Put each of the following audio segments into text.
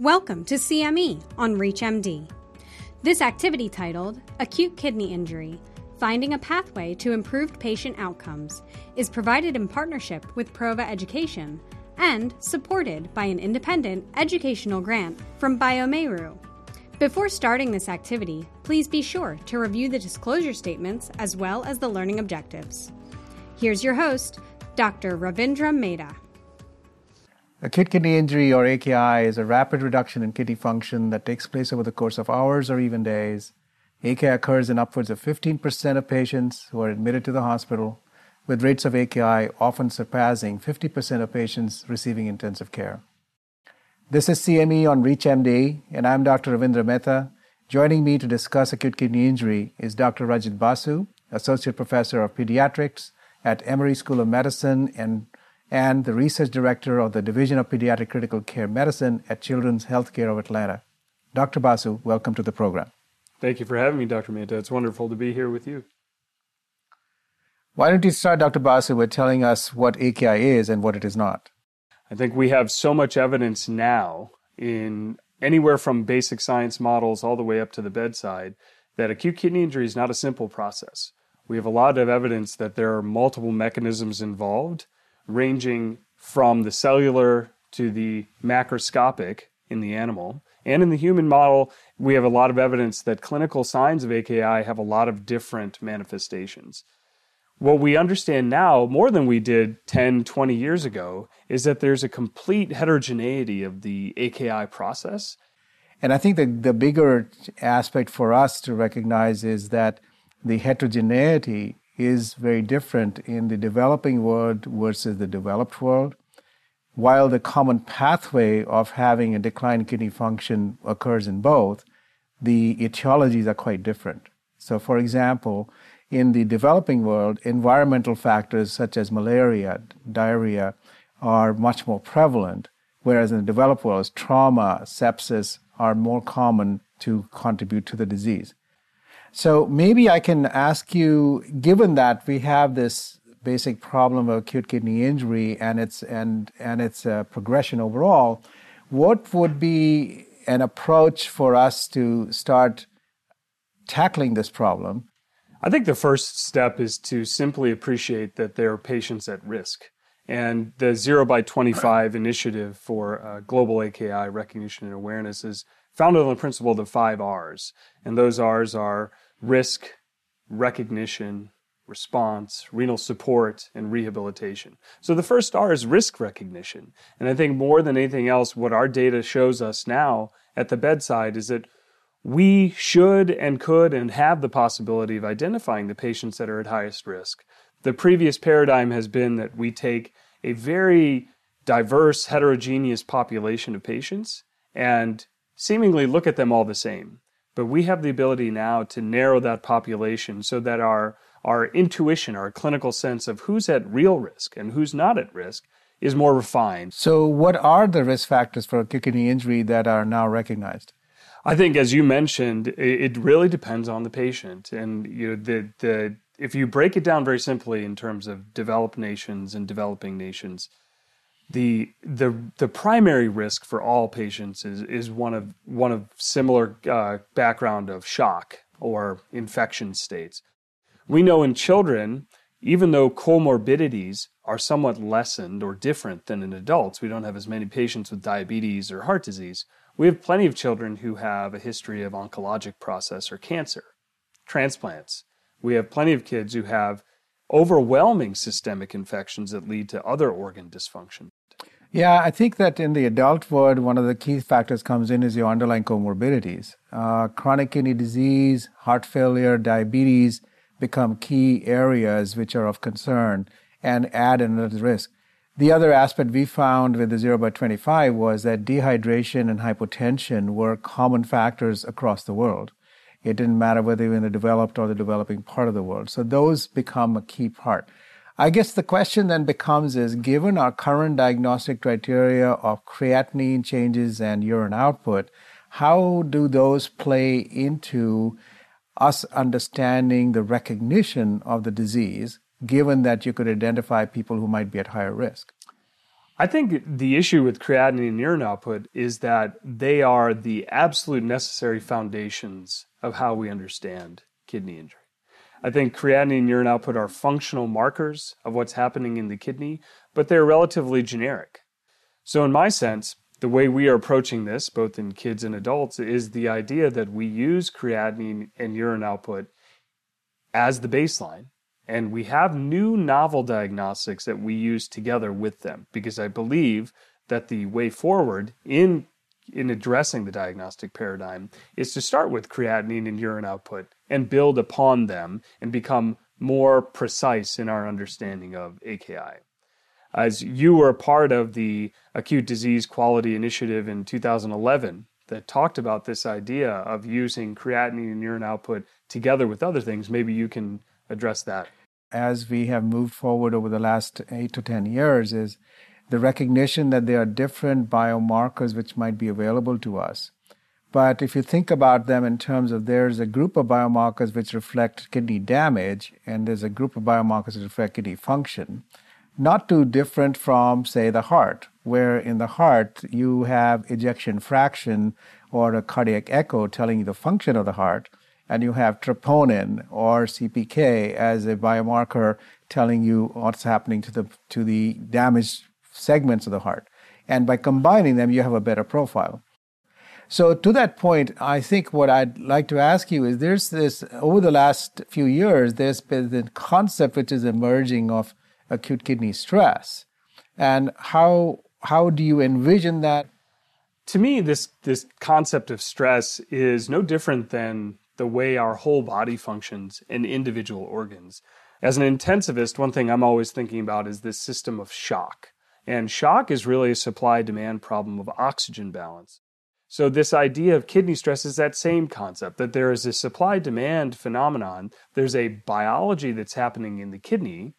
Welcome to CME on ReachMD. This activity titled Acute Kidney Injury Finding a Pathway to Improved Patient Outcomes is provided in partnership with Prova Education and supported by an independent educational grant from bioMérieux. Before starting this activity, please be sure to review the disclosure statements as well as the learning objectives. Here's your host, Dr. Ravindra Mehta. Acute kidney injury, or AKI, is a rapid reduction in kidney function that takes place over the course of hours or even days. AKI occurs in upwards of 15% of patients who are admitted to the hospital, with rates of AKI often surpassing 50% of patients receiving intensive care. This is CME on ReachMD, and I'm Dr. Ravindra Mehta. Joining me to discuss acute kidney injury is Dr. Rajit Basu, Associate Professor of Pediatrics at Emory School of Medicine and and the research director of the Division of Pediatric Critical Care Medicine at Children's Healthcare of Atlanta. Dr. Basu, welcome to the program. Thank you for having me, Dr. Mehta. It's wonderful to be here with you. Why don't you start, Dr. Basu, with telling us what AKI is and what it is not? I think we have so much evidence now in anywhere from basic science models all the way up to the bedside that acute kidney injury is not a simple process. We have a lot of evidence that there are multiple mechanisms involved ranging from the cellular to the macroscopic in the animal. And in the human model, we have a lot of evidence that clinical signs of AKI have a lot of different manifestations. What we understand now, more than we did 10, 20 years ago, is that there's a complete heterogeneity of the AKI process. And I think the, the bigger aspect for us to recognize is that the heterogeneity is very different in the developing world versus the developed world. While the common pathway of having a decline in kidney function occurs in both, the etiologies are quite different. So, for example, in the developing world, environmental factors such as malaria, diarrhea are much more prevalent, whereas in the developed world, trauma, sepsis are more common to contribute to the disease. So maybe I can ask you, given that we have this basic problem of acute kidney injury and its and and its progression overall, what would be an approach for us to start tackling this problem? I think the first step is to simply appreciate that there are patients at risk. And the Zero by 25 initiative for uh, global AKI recognition and awareness is founded on the principle of the five R's. And those R's are risk, recognition, response, renal support, and rehabilitation. So the first R is risk recognition. And I think more than anything else, what our data shows us now at the bedside is that we should and could and have the possibility of identifying the patients that are at highest risk. The previous paradigm has been that we take a very diverse, heterogeneous population of patients and seemingly look at them all the same. But we have the ability now to narrow that population so that our, our intuition, our clinical sense of who's at real risk and who's not at risk is more refined. So, what are the risk factors for acute kidney injury that are now recognized? I think, as you mentioned, it really depends on the patient, and you know the the if you break it down very simply in terms of developed nations and developing nations, the the the primary risk for all patients is is one of one of similar uh, background of shock or infection states. We know in children, even though comorbidities are somewhat lessened or different than in adults, we don't have as many patients with diabetes or heart disease. We have plenty of children who have a history of oncologic process or cancer, transplants. We have plenty of kids who have overwhelming systemic infections that lead to other organ dysfunction. Yeah, I think that in the adult world, one of the key factors comes in is your underlying comorbidities. Uh, chronic kidney disease, heart failure, diabetes become key areas which are of concern and add another risk. The other aspect we found with the 0 by 25 was that dehydration and hypotension were common factors across the world. It didn't matter whether you were in the developed or the developing part of the world. So those become a key part. I guess the question then becomes is given our current diagnostic criteria of creatinine changes and urine output, how do those play into us understanding the recognition of the disease, given that you could identify people who might be at higher risk? I think the issue with creatinine and urine output is that they are the absolute necessary foundations of how we understand kidney injury. I think creatinine and urine output are functional markers of what's happening in the kidney, but they're relatively generic. So, in my sense, the way we are approaching this, both in kids and adults, is the idea that we use creatinine and urine output as the baseline and we have new novel diagnostics that we use together with them because I believe that the way forward in in addressing the diagnostic paradigm is to start with creatinine and urine output and build upon them and become more precise in our understanding of AKI. As you were part of the Acute Disease Quality Initiative in 2011 that talked about this idea of using creatinine and urine output together with other things, maybe you can address that as we have moved forward over the last eight to 10 years is the recognition that there are different biomarkers which might be available to us. But if you think about them in terms of there's a group of biomarkers which reflect kidney damage, and there's a group of biomarkers that reflect kidney function, not too different from, say, the heart, where in the heart you have ejection fraction or a cardiac echo telling you the function of the heart and you have troponin or CPK as a biomarker telling you what's happening to the to the damaged segments of the heart. And by combining them, you have a better profile. So to that point, I think what I'd like to ask you is there's this over the last few years, there's been the concept which is emerging of acute kidney stress. And how how do you envision that? To me, this this concept of stress is no different than the way our whole body functions and individual organs. As an intensivist, one thing I'm always thinking about is this system of shock. And shock is really a supply demand problem of oxygen balance. So, this idea of kidney stress is that same concept that there is a supply demand phenomenon. There's a biology that's happening in the kidney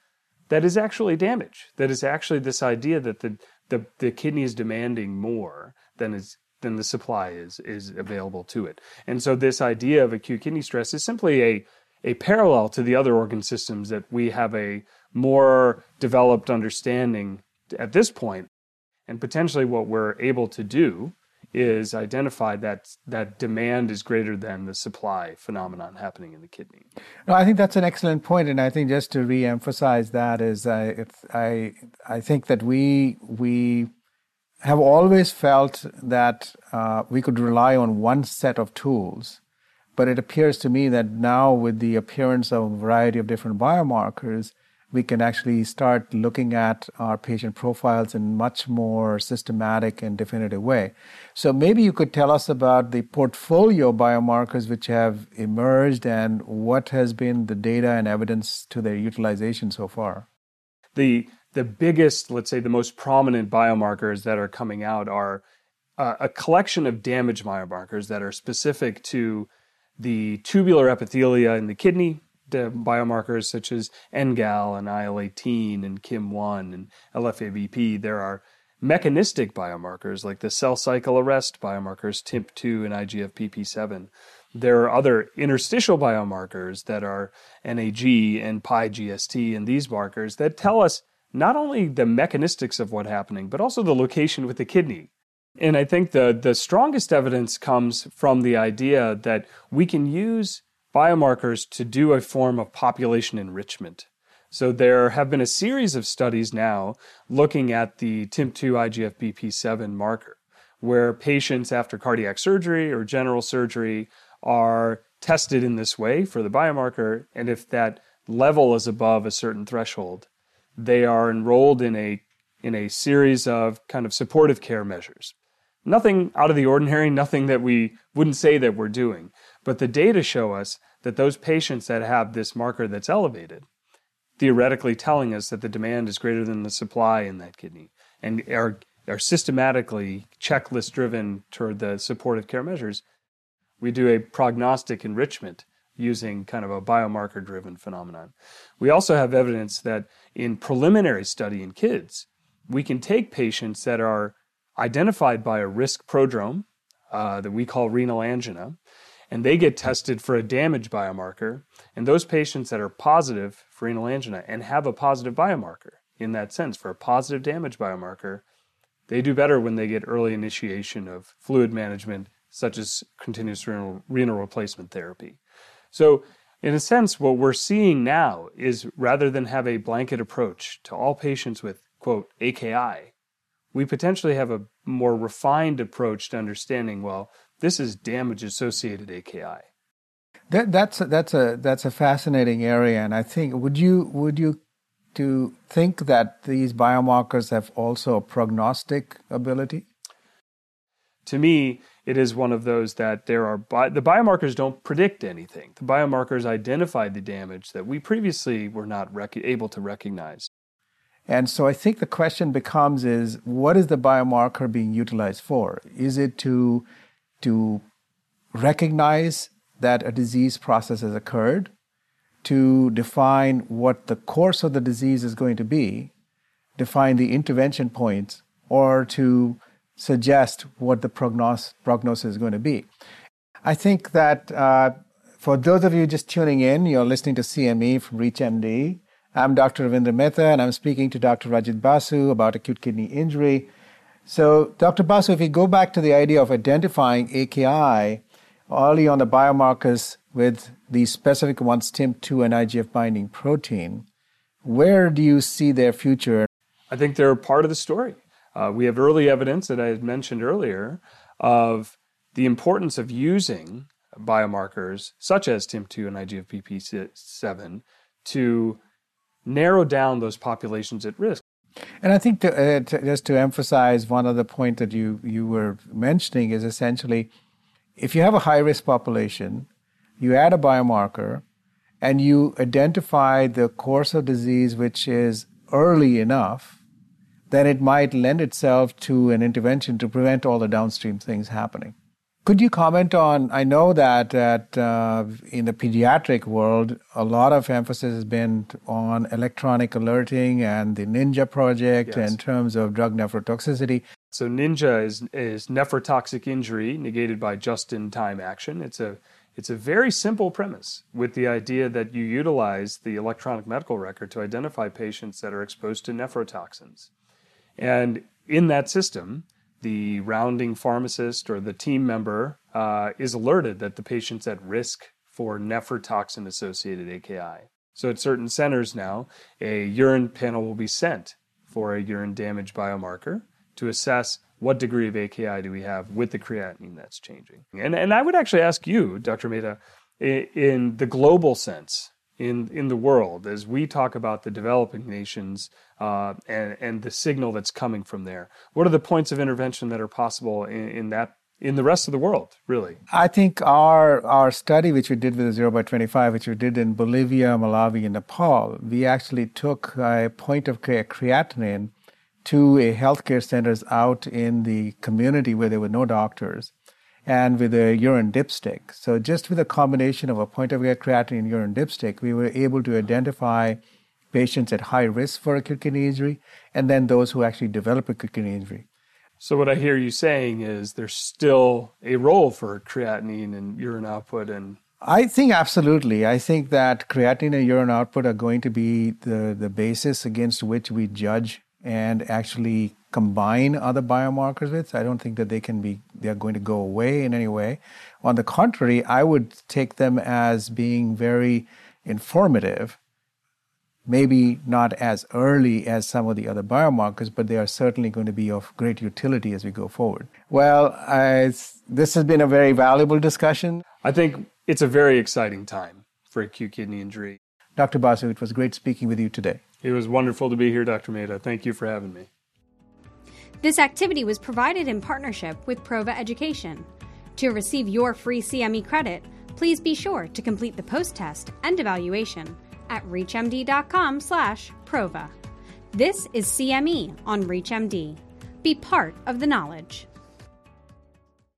that is actually damage. That is actually this idea that the, the, the kidney is demanding more than is than the supply is is available to it. And so this idea of acute kidney stress is simply a a parallel to the other organ systems that we have a more developed understanding at this. And potentially what we're able to do is identify that that demand is greater than the supply phenomenon happening in the kidney. No, I think that's an excellent point, and I think just to re-emphasize that is, I I I think that we we have always felt that uh, we could rely on one set of tools. But it appears to me that now, with the appearance of a variety of different biomarkers, we can actually start looking at our patient profiles in much more systematic and definitive way. So maybe you could tell us about the portfolio biomarkers which have emerged and what has been the data and evidence to their utilization so far. The the biggest, let's say, the most prominent biomarkers that are coming out are uh, a collection of damage biomarkers that are specific to the tubular epithelia in the kidney, the biomarkers such as NGAL and IL-18 and KIM-1 and LFABP. There are mechanistic biomarkers like the cell cycle arrest biomarkers TIMP2 and IGFBP7. There are other interstitial biomarkers that are NAG and PIGST and these markers that tell us not only the mechanistics of what's happening, but also the location with the kidney. And I think the, the strongest evidence comes from the idea that we can use biomarkers to do a form of population enrichment. So there have been a series of studies now looking at the TIMP2 IGF-BP7 marker, where patients after cardiac surgery or general surgery are tested in this way for the biomarker, and if that level is above a certain threshold, they are enrolled in a in a series of kind of supportive care measures. Nothing out of the ordinary, nothing that we wouldn't say that we're doing. But the data show us that those patients that have this marker that's elevated, theoretically telling us that the demand is greater than the supply in that kidney, and are, are systematically checklist driven toward the supportive care measures, we do a prognostic enrichment using kind of a biomarker driven phenomenon. We also have evidence that in preliminary study in kids, we can take patients that are identified by a risk prodrome uh, that we call renal angina, and they get tested for a damage biomarker. And those patients that are positive for renal angina and have a positive biomarker in that sense for a positive damage biomarker, they do better when they get early initiation of fluid management, such as continuous renal, renal replacement therapy. So, in a sense, what we're seeing now is rather than have a blanket approach to all patients with, quote, AKI, we potentially have a more refined approach to understanding, well, this is damage associated AKI. That, that's a, that's a that's a fascinating area, and I think would you would you to think that these biomarkers have also a prognostic ability? To me, it is one of those that there are bi- the biomarkers don't predict anything. The biomarkers identify the damage that we previously were not rec- able to recognize. And so I think the question becomes is what is the biomarker being utilized for? Is it to to recognize that a disease process has occurred, to define what the course of the disease is going to be, define the intervention points, or to suggest what the prognos- prognosis is going to be. I think that uh, for those of you just tuning in, you're listening to CME from ReachMD. I'm Dr. Ravindra Mehta, and I'm speaking to Dr. Rajit Basu about acute kidney injury. So, Dr. Basu, if we go back to the idea of identifying AKI early on the biomarkers with the specific ones, TIMP2 and IGF binding protein, where do you see their future? I think they're part of the story. Uh, we have early evidence that I had mentioned earlier of the importance of using biomarkers such as TIMP2 and IGFBP7 to narrow down those populations at risk. And I think to, uh, to, just to emphasize one other point that you, you were mentioning is essentially if you have a high risk population, you add a biomarker and you identify the course of disease which is early enough, then it might lend itself to an intervention to prevent all the downstream things happening. Could you comment on? I know that that uh, in the pediatric world, a lot of emphasis has been on electronic alerting and the Ninja project yes. in terms of drug nephrotoxicity. So Ninja is is nephrotoxic injury negated by just-in-time action. It's a it's a very simple premise with the idea that you utilize the electronic medical record to identify patients that are exposed to nephrotoxins. And in that system, the rounding pharmacist or the team member uh, is alerted that the patient's at risk for nephrotoxin associated AKI. So at certain centers now, a urine panel will be sent for a urine damage biomarker to assess what degree of AKI do we have with the creatinine that's changing. And, and I would actually ask you, Dr. Mehta, in the global sense, in, in the world, as we talk about the developing nations uh, and, and the signal that's coming from there, what are the points of intervention that are possible in, in that in the rest of the world, really? I think our our study, which we did with the zero by twenty five, which we did in Bolivia, Malawi, and Nepal, we actually took a point of care creatinine to a healthcare centers out in the community where there were no doctors and with a urine dipstick. So just with a combination of a point of care creatinine and urine dipstick, we were able to identify patients at high risk for acute kidney injury and then those who actually develop acute kidney injury. So what I hear you saying is there's still a role for creatinine and urine output and I think absolutely. I think that creatinine and urine output are going to be the, the basis against which we judge and actually combine other biomarkers with. I don't think that they can be they are going to go away in any way. On the contrary, I would take them as being very informative. Maybe not as early as some of the other biomarkers, but they are certainly going to be of great utility as we go forward. Well, I, this has been a very valuable discussion. I think it's a very exciting time for acute kidney injury. Dr. Basu, it was great speaking with you today. It was wonderful to be here, Dr. Mehta. Thank you for having me. This activity was provided in partnership with Prova Education. To receive your free CME credit, please be sure to complete the post-test and evaluation at reachmd.com/prova. This is CME on ReachMD. Be part of the knowledge.